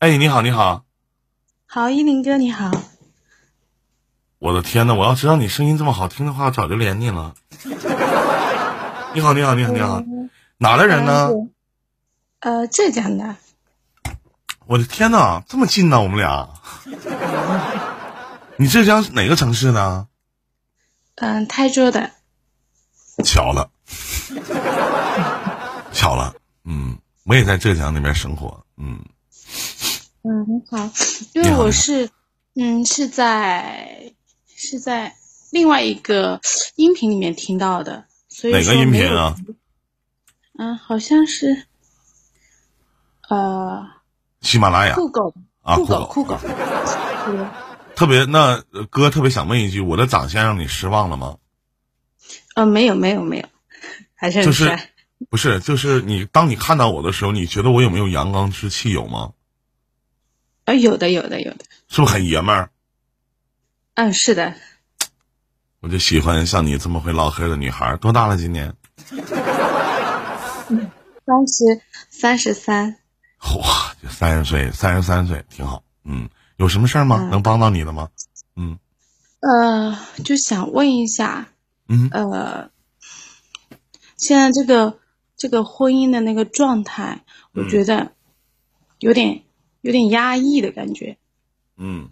哎，你好，你好，好，一林哥，你好。我的天呐，我要知道你声音这么好听的话，我早就连你了。你好，你好，你好，你好，哪的人呢？呃，浙江的。我的天呐，这么近呢，我们俩。你浙江哪个城市呢？嗯，台州的。巧了，巧了，嗯，我也在浙江那边生活，嗯。嗯，很好，因为我是，嗯，是在是在另外一个音频里面听到的，所以哪个音频啊？嗯，好像是，呃，喜马拉雅酷狗啊，酷狗酷狗，特别那哥特别想问一句，我的长相让你失望了吗？呃，没有没有没有，还是很帅。不是，就是你当你看到我的时候，你觉得我有没有阳刚之气？有吗？啊，有的，有的，有的，是不是很爷们儿？嗯，是的。我就喜欢像你这么会唠嗑的女孩。多大了？今年？三十，三十三。哇，就三十岁，三十三岁，挺好。嗯，有什么事儿吗？能帮到你的吗？嗯。呃，就想问一下，嗯，呃，现在这个这个婚姻的那个状态，我觉得有点。有点压抑的感觉，嗯，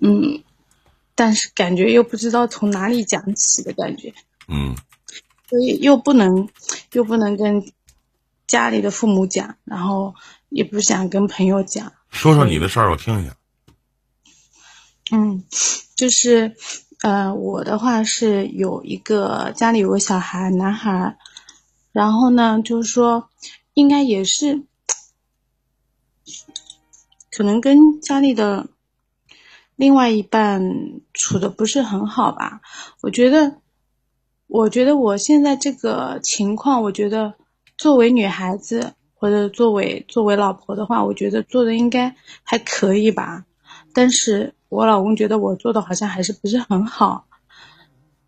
嗯，但是感觉又不知道从哪里讲起的感觉，嗯，所以又不能又不能跟家里的父母讲，然后也不想跟朋友讲。说说你的事儿，我听一下。嗯，就是呃，我的话是有一个家里有个小孩，男孩，然后呢，就是说应该也是。可能跟家里的另外一半处的不是很好吧？我觉得，我觉得我现在这个情况，我觉得作为女孩子或者作为作为老婆的话，我觉得做的应该还可以吧。但是我老公觉得我做的好像还是不是很好，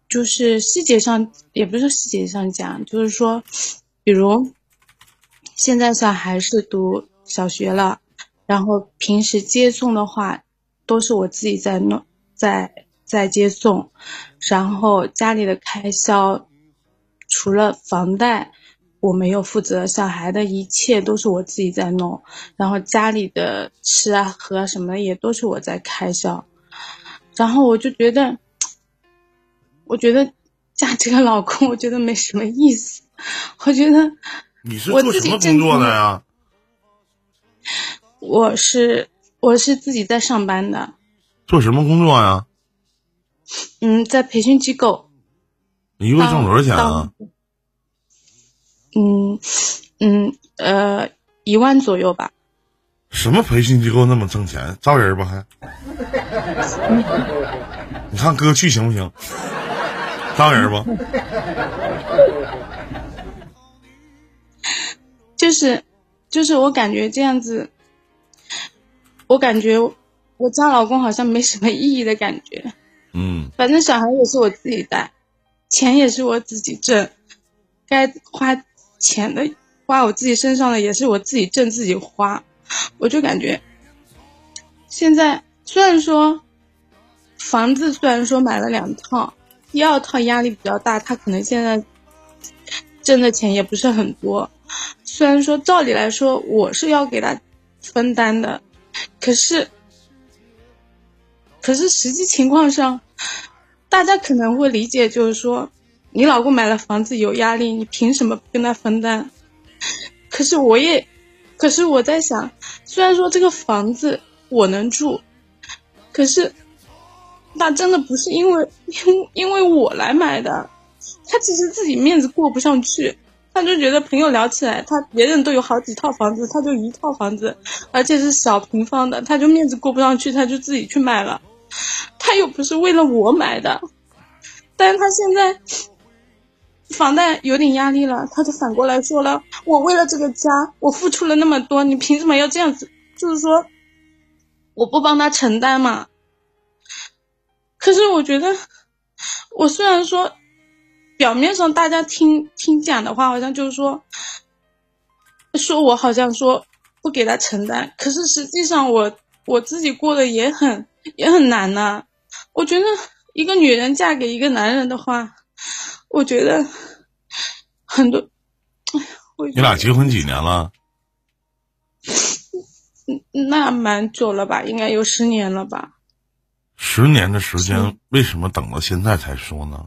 就是细节上也不是细节上讲，就是说，比如现在小孩是读小学了。然后平时接送的话，都是我自己在弄，在在接送，然后家里的开销，除了房贷我没有负责，小孩的一切都是我自己在弄，然后家里的吃啊喝啊什么的也都是我在开销，然后我就觉得，我觉得嫁这个老公，我觉得没什么意思，我觉得你是做什么工作的呀？我是我是自己在上班的，做什么工作呀？嗯，在培训机构。一个月挣多少钱啊？嗯嗯呃，一万左右吧。什么培训机构那么挣钱？招人不还？你看哥去行不行？招人不？就是就是我感觉这样子。我感觉我家老公好像没什么意义的感觉，嗯，反正小孩也是我自己带，钱也是我自己挣，该花钱的花我自己身上的也是我自己挣自己花，我就感觉现在虽然说房子虽然说买了两套，第二套压力比较大，他可能现在挣的钱也不是很多，虽然说照理来说我是要给他分担的。可是，可是实际情况上，大家可能会理解，就是说，你老公买了房子有压力，你凭什么跟他分担？可是我也，可是我在想，虽然说这个房子我能住，可是，那真的不是因为因因为我来买的，他其实自己面子过不上去。他就觉得朋友聊起来，他别人都有好几套房子，他就一套房子，而且是小平方的，他就面子过不上去，他就自己去买了。他又不是为了我买的，但是他现在房贷有点压力了，他就反过来说了：“我为了这个家，我付出了那么多，你凭什么要这样子？就是说，我不帮他承担嘛。”可是我觉得，我虽然说。表面上大家听听讲的话，好像就是说，说我好像说不给他承担。可是实际上我我自己过得也很也很难呐。我觉得一个女人嫁给一个男人的话，我觉得很多。你俩结婚几年了？那蛮久了吧，应该有十年了吧。十年的时间，为什么等到现在才说呢？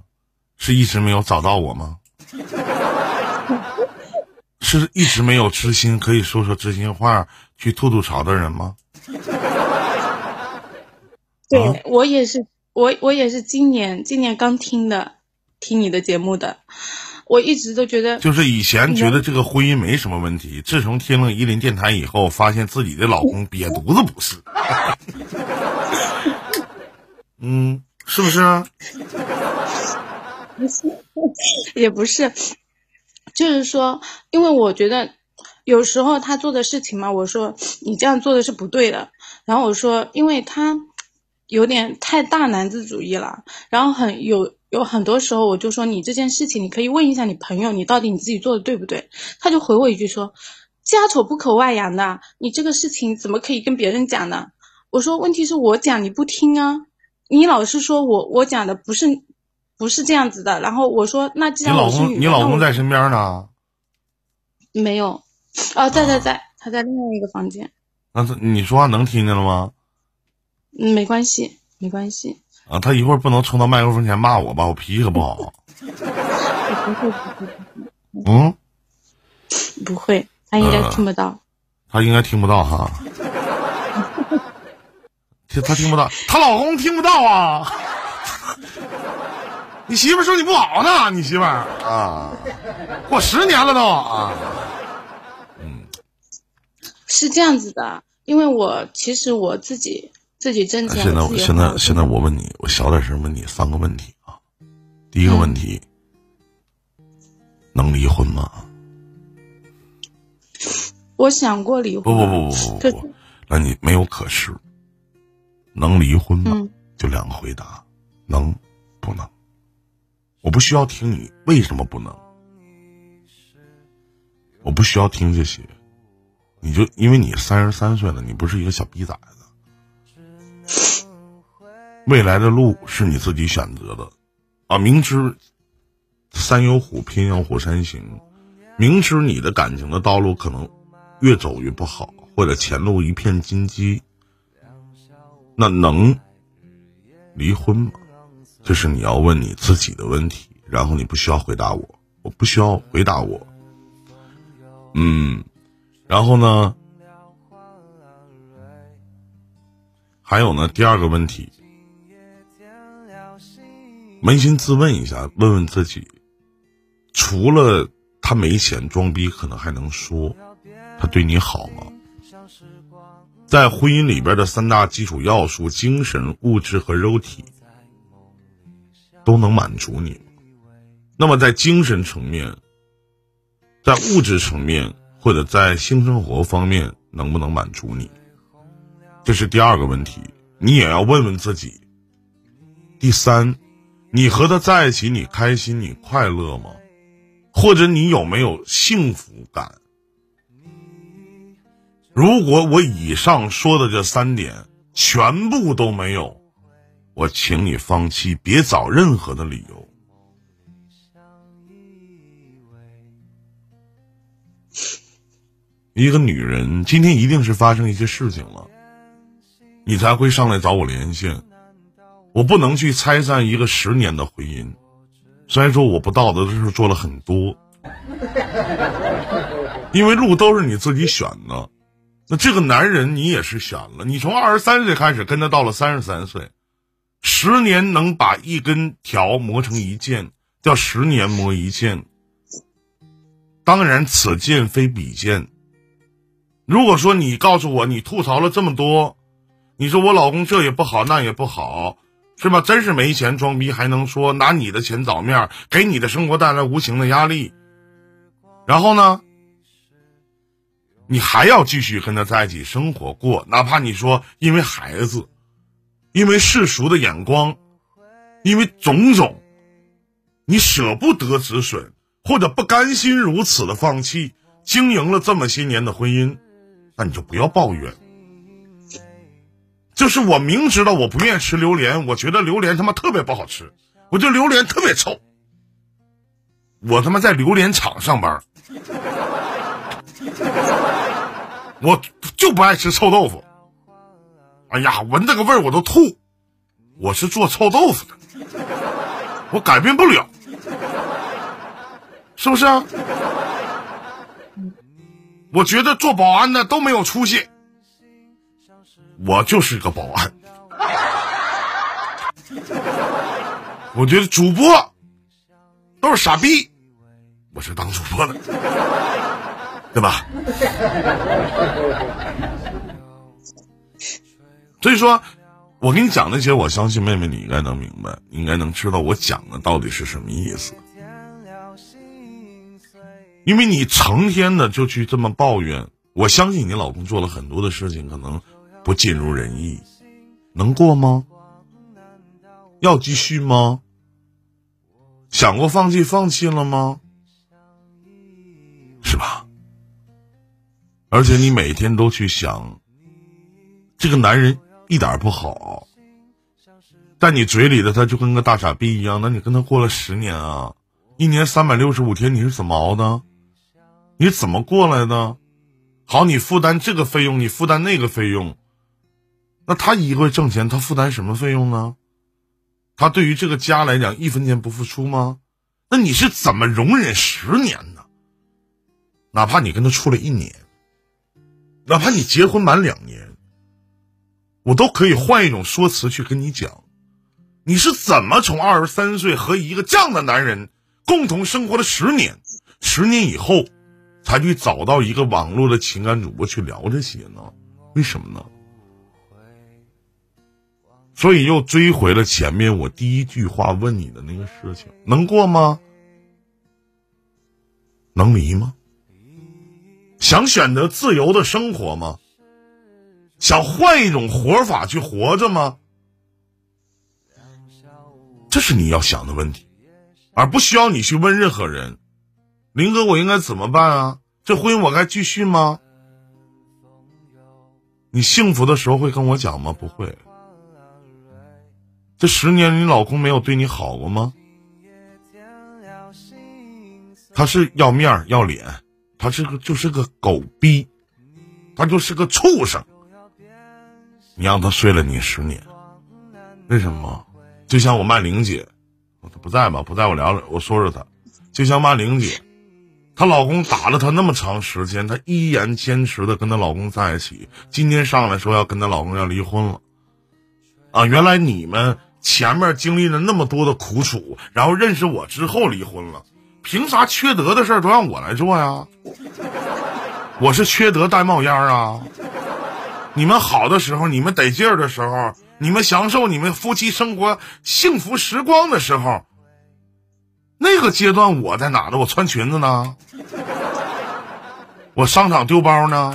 是一直没有找到我吗？是一直没有知心可以说说知心话、去吐吐槽的人吗？对我也是，我我也是今年今年刚听的，听你的节目的。我一直都觉得，就是以前觉得这个婚姻没什么问题，自从听了伊林电台以后，发现自己的老公瘪犊子不是。嗯，是不是啊？不是，也不是，就是说，因为我觉得有时候他做的事情嘛，我说你这样做的是不对的。然后我说，因为他有点太大男子主义了，然后很有有很多时候，我就说你这件事情，你可以问一下你朋友，你到底你自己做的对不对？他就回我一句说，家丑不可外扬的，你这个事情怎么可以跟别人讲呢？我说问题是我讲你不听啊，你老是说我我讲的不是。不是这样子的，然后我说，那既然你老公，你老公在身边呢？没有，哦，在在在，他在另外一个房间。那他你说话能听见了吗？嗯，没关系，没关系。啊，他一会儿不能冲到麦克风前骂我吧？我脾气可不好。不会，不会，嗯，不会，他应该听不到。他应该听不到哈。他他听不到，她老公听不到啊。你媳妇说你不好呢，你媳妇啊，过十年了都啊，嗯，是这样子的，因为我其实我自己自己挣钱。现在我现在现在我问你，我小点声问你三个问题啊。第一个问题，能离婚吗？我想过离婚。不不不不不不，那你没有可是，能离婚吗？就两个回答，能不能？我不需要听你为什么不能，我不需要听这些，你就因为你三十三岁了，你不是一个小逼崽子，未来的路是你自己选择的，啊，明知山有虎，偏向虎山行，明知你的感情的道路可能越走越不好，或者前路一片荆棘，那能离婚吗？这是你要问你自己的问题，然后你不需要回答我，我不需要回答我。嗯，然后呢？还有呢？第二个问题，扪心自问一下，问问自己，除了他没钱装逼，可能还能说他对你好吗？在婚姻里边的三大基础要素：精神、物质和肉体。都能满足你，那么在精神层面，在物质层面或者在性生活方面能不能满足你？这是第二个问题，你也要问问自己。第三，你和他在一起，你开心，你快乐吗？或者你有没有幸福感？如果我以上说的这三点全部都没有。我请你放弃，别找任何的理由。一个女人今天一定是发生一些事情了，你才会上来找我连线。我不能去拆散一个十年的婚姻，虽然说我不道德的事做了很多，因为路都是你自己选的。那这个男人你也是选了，你从二十三岁开始跟他到了三十三岁。十年能把一根条磨成一剑，叫十年磨一剑。当然，此剑非彼剑。如果说你告诉我你吐槽了这么多，你说我老公这也不好那也不好，是吧？真是没钱装逼还能说拿你的钱找面，给你的生活带来无形的压力。然后呢，你还要继续跟他在一起生活过，哪怕你说因为孩子。因为世俗的眼光，因为种种，你舍不得止损，或者不甘心如此的放弃，经营了这么些年的婚姻，那你就不要抱怨。就是我明知道我不愿意吃榴莲，我觉得榴莲他妈特别不好吃，我觉得榴莲特别臭。我他妈在榴莲厂上班，我就不爱吃臭豆腐。哎呀，闻这个味儿我都吐。我是做臭豆腐的，我改变不了，是不是啊？我觉得做保安的都没有出息，我就是个保安。我觉得主播都是傻逼，我是当主播的，对吧？所以说。我跟你讲那些，我相信妹妹你应该能明白，应该能知道我讲的到底是什么意思。因为你成天的就去这么抱怨，我相信你老公做了很多的事情，可能不尽如人意，能过吗？要继续吗？想过放弃，放弃了吗？是吧？而且你每天都去想，这个男人。一点不好，在你嘴里的他就跟个大傻逼一样。那你跟他过了十年啊，一年三百六十五天，你是怎么熬的？你怎么过来的？好，你负担这个费用，你负担那个费用，那他一个月挣钱，他负担什么费用呢？他对于这个家来讲，一分钱不付出吗？那你是怎么容忍十年呢？哪怕你跟他处了一年，哪怕你结婚满两年。我都可以换一种说辞去跟你讲，你是怎么从二十三岁和一个这样的男人共同生活了十年，十年以后才去找到一个网络的情感主播去聊这些呢？为什么呢？所以又追回了前面我第一句话问你的那个事情，能过吗？能离吗？想选择自由的生活吗？想换一种活法去活着吗？这是你要想的问题，而不需要你去问任何人。林哥，我应该怎么办啊？这婚姻我该继续吗？你幸福的时候会跟我讲吗？不会。这十年你老公没有对你好过吗？他是要面要脸，他是个就是个狗逼，他就是个畜生。你让他睡了你十年，为什么？就像我曼玲姐，她不在吧？不在我聊聊，我说说她。就像曼玲姐，她老公打了她那么长时间，她依然坚持的跟她老公在一起。今天上来说要跟她老公要离婚了，啊！原来你们前面经历了那么多的苦楚，然后认识我之后离婚了，凭啥缺德的事儿都让我来做呀？我是缺德带冒烟啊！你们好的时候，你们得劲儿的时候，你们享受你们夫妻生活幸福时光的时候，那个阶段我在哪呢？我穿裙子呢？我商场丢包呢？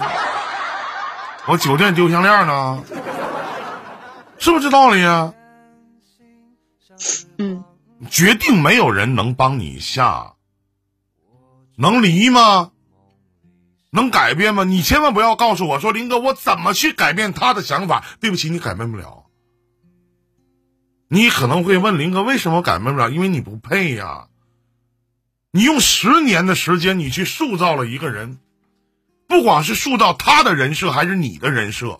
我酒店丢项链呢？是不是这道理啊？嗯，决定没有人能帮你下，能离吗？能改变吗？你千万不要告诉我说林哥，我怎么去改变他的想法？对不起，你改变不了。你可能会问林哥，为什么改变不了？因为你不配呀。你用十年的时间，你去塑造了一个人，不管是塑造他的人设，还是你的人设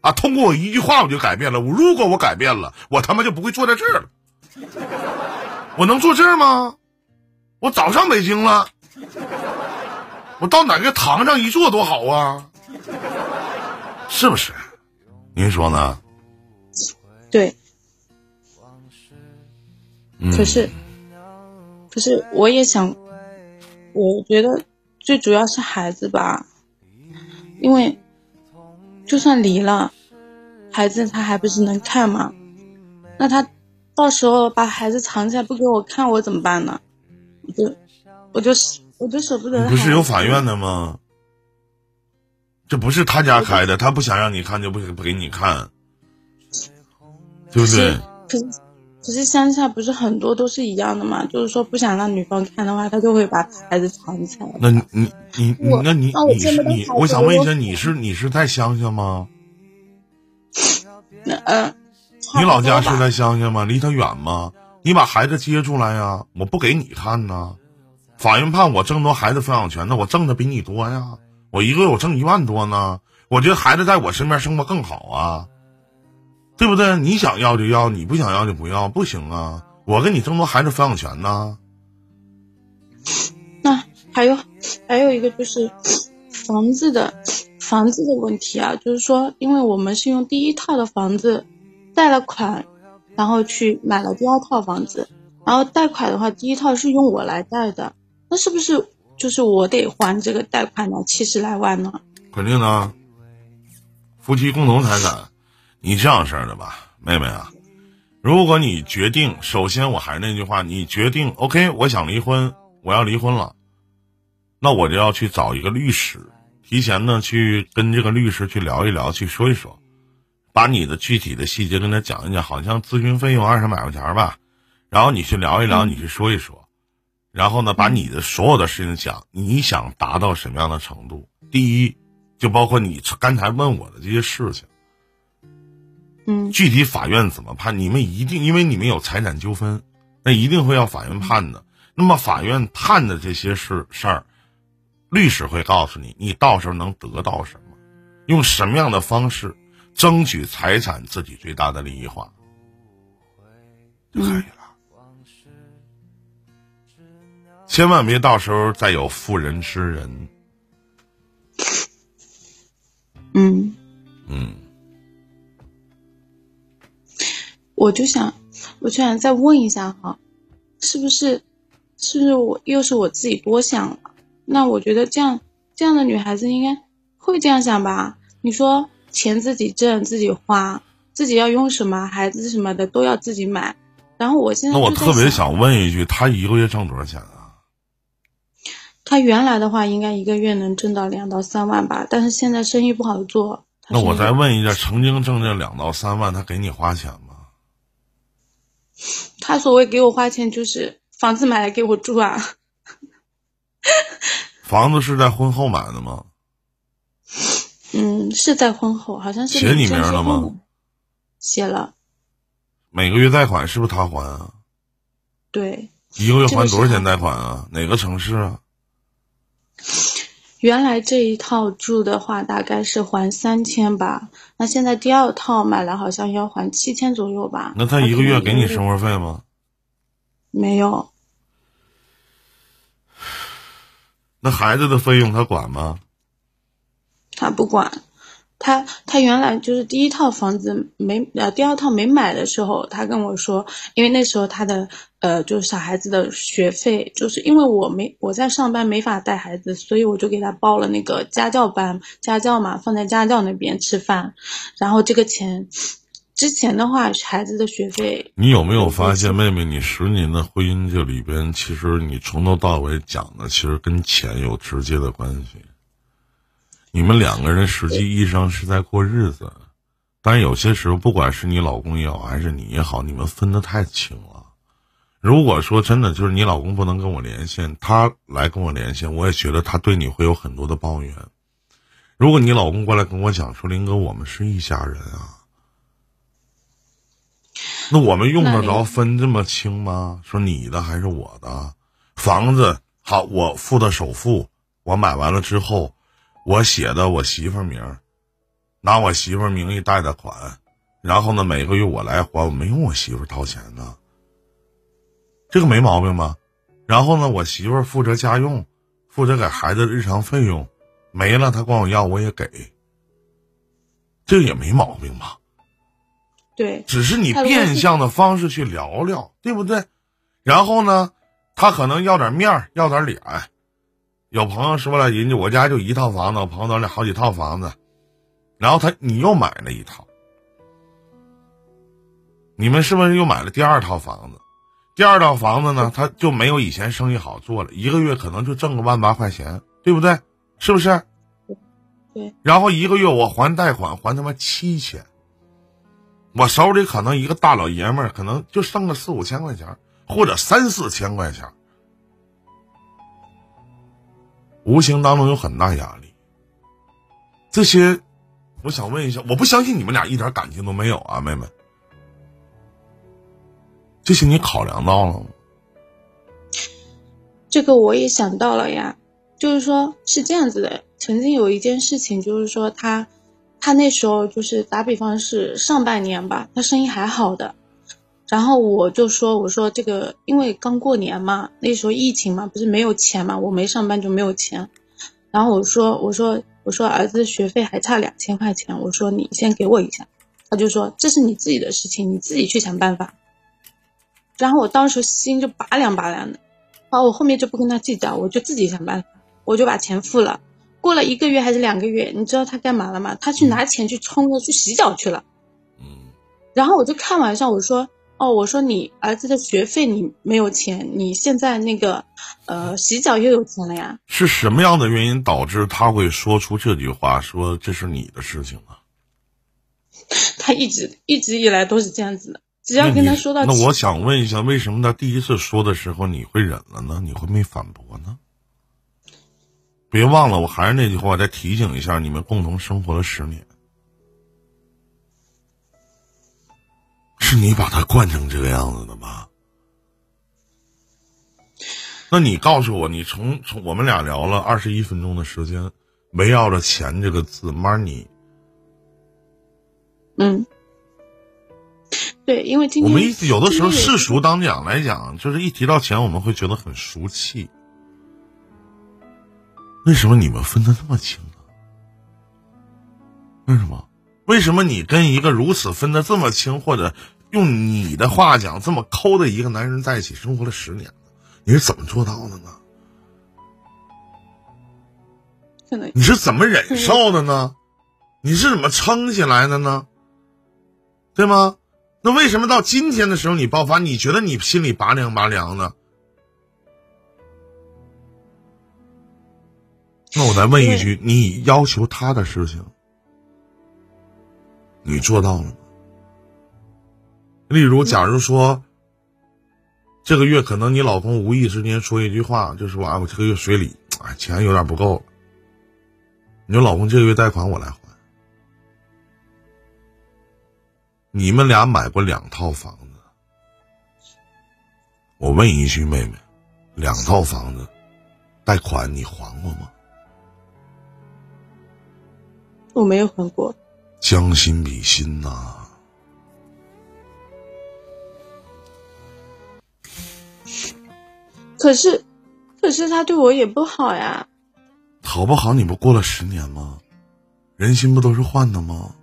啊。通过我一句话，我就改变了。我如果我改变了，我他妈就不会坐在这儿了。我能坐这儿吗？我早上北京了。我到哪个堂上一坐多好啊，是不是？您说呢？对。可是，可是我也想，我觉得最主要是孩子吧，因为就算离了，孩子他还不是能看吗？那他到时候把孩子藏起来不给我看，我怎么办呢？我就，我就是。我就舍不得。不是有法院的吗？这不是他家开的，他不想让你看就不不给你看，对不对？可是，可是乡下不是很多都是一样的嘛，就是说不想让女方看的话，他就会把孩子藏起来。那你你你那你你是你，我想问一下，你是你是在乡下吗？那嗯，差你老家是在乡下吗？离他远吗？你把孩子接出来呀，我不给你看呐。法院判我争夺孩子抚养权，那我挣的比你多呀，我一个月我挣一万多呢。我觉得孩子在我身边生活更好啊，对不对？你想要就要，你不想要就不要，不行啊！我跟你争夺孩子抚养权呢。那还有还有一个就是房子的房子的问题啊，就是说，因为我们是用第一套的房子贷了款，然后去买了第二套房子，然后贷款的话，第一套是用我来贷的，那是不是就是我得还这个贷款的？七十来万呢？肯定的，夫妻共同财产，你这样式儿的吧，妹妹啊，如果你决定，首先我还是那句话，你决定 OK，我想离婚，我要离婚了，那我就要去找一个律师，提前呢去跟这个律师去聊一聊，去说一说，把你的具体的细节跟他讲一讲，好像咨询费用二三百块钱吧，然后你去聊一聊，你去说一说，然后呢，把你的所有的事情讲，你想达到什么样的程度？第一，就包括你刚才问我的这些事情，嗯具体法院怎么判，你们一定因为你们有财产纠纷，那一定会要法院判的。那么法院判的这些事事儿，律师会告诉你，你到时候能得到什么，用什么样的方式争取财产自己最大的利益化，就可以了。千万别到时候再有妇人之仁。嗯，嗯，我就想，我就想再问一下哈，是不是，是不是我又是我自己多想了？那我觉得这样这样的女孩子应该会这样想吧？你说钱自己挣自己花，自己要用什么，孩子什么的都要自己买。然后我现在那我特别想问一句，他一个月挣多少钱啊？他原来的话应该一个月能挣到两到三万吧，但是现在生意不好做。那我再问一下，曾经挣这两到三万，他给你花钱吗？他所谓给我花钱就是房子买来给我住啊。房子是在婚后买的吗？嗯，是在婚后，好像是写你名了吗？写了，每个月贷款是不是他还啊？对。一个月还多少钱贷款啊？哪个城市啊？原来这一套住的话大概是还三千吧，那现在第二套买了好像要还七千左右吧。那他一个月给你生生活费吗？没有？那孩子的费用他管吗？他不管。他他原来就是第一套房子没呃第二套没买的时候，他跟我说，因为那时候他的呃就是小孩子的学费，就是因为我没我在上班没法带孩子，所以我就给他报了那个家教班，家教嘛放在家教那边吃饭，然后这个钱之前的话孩子的学费你有没有发现，妹妹，你十年的婚姻这里边，其实你从头到尾讲的，其实跟钱有直接的关系。你们两个人实际意义上是在过日子，但是有些时候，不管是你老公也好，还是你也好，你们分得太清了。如果说真的就是你老公不能跟我连线，他来跟我连线，我也觉得他对你会有很多的抱怨。如果你老公过来跟我讲说，林哥，我们是一家人啊，那我们用得着分这么清吗？说你的还是我的？房子好，我付的首付，我买完了之后，我写的我媳妇名儿，拿我媳妇名义贷的款，然后呢每个月我来还，我没用我媳妇掏钱呢，这个没毛病吧？然后呢，我媳妇负责家用，负责给孩子的日常费用，没了她管我要我也给，这个也没毛病吧？对只是你变相的方式去聊聊，对不对？然后呢，他可能要点面儿，要点脸。有朋友说了，人家我家就一套房子，我朋友那好几套房子，然后他你又买了一套，你们是不是又买了第二套房子？第二套房子呢，他就没有以前生意好做了，一个月可能就挣个万八块钱，对不对？是不是？对。然后一个月我还贷款还他妈七千。我手里可能一个大老爷们儿，可能就剩个四五千块钱，或者三四千块钱，无形当中有很大压力。这些，我想问一下，我不相信你们俩一点感情都没有啊，妹妹。这些你考量到了吗？这个我也想到了呀，就是说是这样子的，曾经有一件事情，就是说他。他那时候就是打比方是上半年吧，他生意还好的，然后我就说我说这个因为刚过年嘛，那时候疫情嘛，不是没有钱嘛，我没上班就没有钱，然后我说我说我说儿子学费还差两千块钱，我说你先给我一下，他就说这是你自己的事情，你自己去想办法，然后我当时心就拔凉拔凉的，然后我后面就不跟他计较，我就自己想办法，我就把钱付了。过了一个月还是两个月，你知道他干嘛了吗？他去拿钱去冲了，去洗脚去了。嗯，然后我就开玩笑我说：“哦，我说你儿子的学费你没有钱，你现在那个，呃，洗脚又有钱了呀？”是什么样的原因导致他会说出这句话？说这是你的事情啊？他一直一直以来都是这样子的，只要跟他说到……那我想问一下，为什么他第一次说的时候你会忍了呢？你会没反驳呢？别忘了，我还是那句话，再提醒一下，你们共同生活了十年，是你把他惯成这个样子的吗？那你告诉我，你从从我们俩聊了二十一分钟的时间，围绕着钱这个字，money。嗯，对，因为今天我们一有的时候世俗当讲来讲，就是一提到钱，我们会觉得很俗气。为什么你们分的那么清呢？为什么？为什么你跟一个如此分得这么清，或者用你的话讲这么抠的一个男人在一起生活了十年你是怎么做到的呢？你是怎么忍受的呢？你是怎么撑起来的呢？对吗？那为什么到今天的时候你爆发？你觉得你心里拔凉拔凉的？那我再问一句：你要求他的事情，你做到了吗？例如，假如说这个月可能你老公无意之间说一句话，就说：“啊，我这个月水里啊钱有点不够。”你说：“老公，这个月贷款我来还。”你们俩买过两套房子，我问一句，妹妹，两套房子贷款你还过吗？我没有还过，将心比心呐。可是，可是他对我也不好呀。好不好？你不过了十年吗？人心不都是换的吗？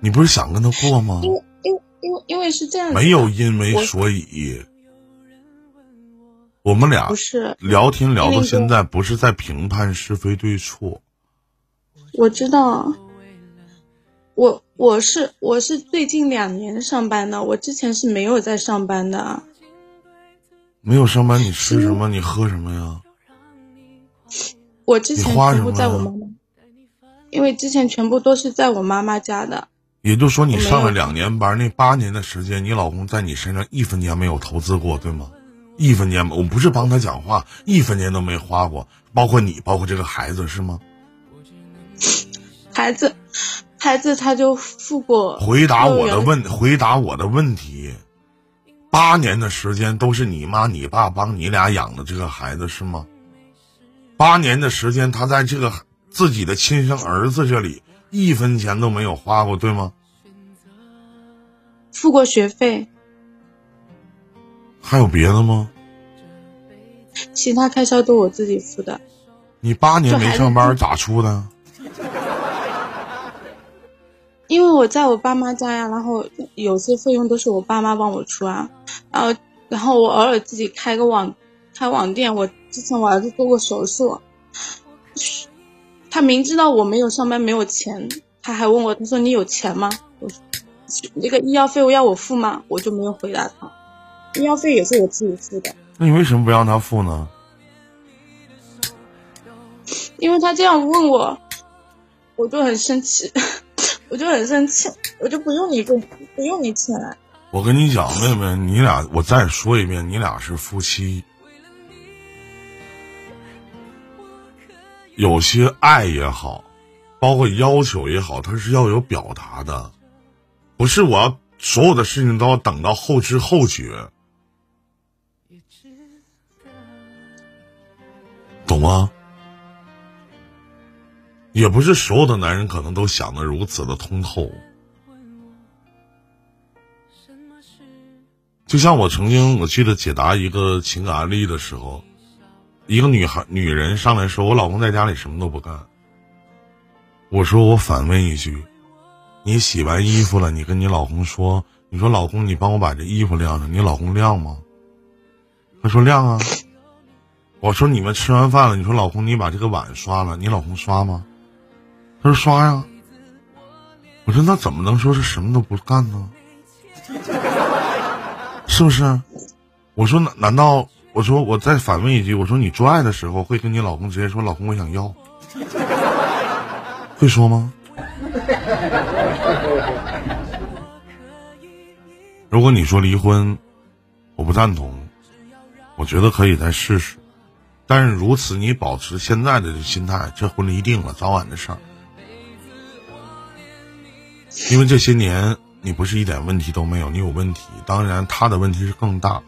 你不是想跟他过吗？因为，因，因为，因为是这样。没有因为所以，我们俩不是聊天聊到现在，不是在评判是非对错。我知道，我我是我是最近两年上班的，我之前是没有在上班的。没有上班，你吃什么？你喝什么呀？我之前全部在我妈妈，因为之前全部都是在我妈妈家的。也就说，你上了两年班，那八年的时间，你老公在你身上一分钱没有投资过，对吗？一分钱，我不是帮他讲话，一分钱都没花过，包括你，包括这个孩子，是吗？孩子，孩子他就付过。回答我的问，回答我的问题。八年的时间都是你妈你爸帮你俩养的这个孩子是吗？八年的时间，他在这个自己的亲生儿子这里一分钱都没有花过，对吗？付过学费。还有别的吗？其他开销都我自己付的。你八年没上班咋出的？因为我在我爸妈家呀，然后有些费用都是我爸妈帮我出啊，然后然后我偶尔自己开个网开网店。我之前我儿子做过手术，他明知道我没有上班没有钱，他还问我，他说你有钱吗？我说那个医药费我要我付吗？我就没有回答他，医药费也是我自己付的。那你为什么不让他付呢？因为他这样问我，我就很生气。我就很生气，我就不用你跟不用你钱。我跟你讲，妹妹，你俩我再说一遍，你俩是夫妻。有些爱也好，包括要求也好，它是要有表达的，不是我要所有的事情都要等到后知后觉，懂吗？也不是所有的男人可能都想的如此的通透。就像我曾经我记得解答一个情感案例的时候，一个女孩女人上来说：“我老公在家里什么都不干。”我说：“我反问一句，你洗完衣服了，你跟你老公说，你说老公，你帮我把这衣服晾上，你老公晾吗？”他说：“晾啊。”我说：“你们吃完饭了，你说老公，你把这个碗刷了，你老公刷吗？”他说：“刷呀。”我说：“那怎么能说是什么都不干呢？”是不是？我说难道我说我再反问一句，我说你做爱的时候会跟你老公直接说老公我想要，会说吗？如果你说离婚，我不赞同，我觉得可以再试试，但是如此你保持现在的心态，这婚离定了，早晚的事儿，因为这些年。你不是一点问题都没有，你有问题。当然，他的问题是更大。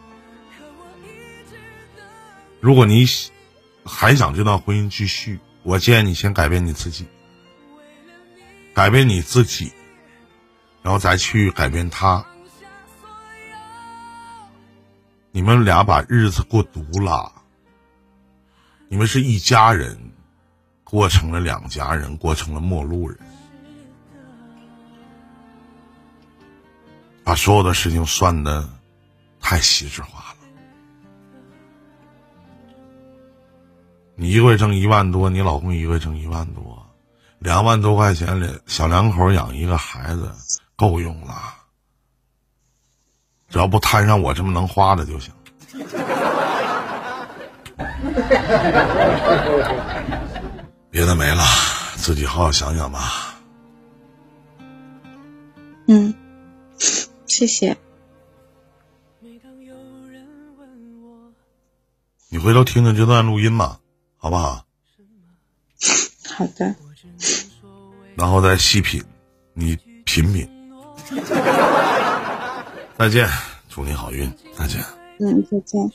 如果你还想这段婚姻继续，我建议你先改变你自己，改变你自己，然后再去改变他。你们俩把日子过独了，你们是一家人，过成了两家人，过成了陌路人。把所有的事情算的太细致化了。你一个月挣一万多，你老公一个月挣一万多，两万多块钱两小两口养一个孩子够用了，只要不摊上我这么能花的就行。别的没了，自己好好想想吧。嗯。谢谢。你回头听听这段录音吧，好不好？好的。然后再细品，你品品。再见，祝你好运。再见。嗯，再见。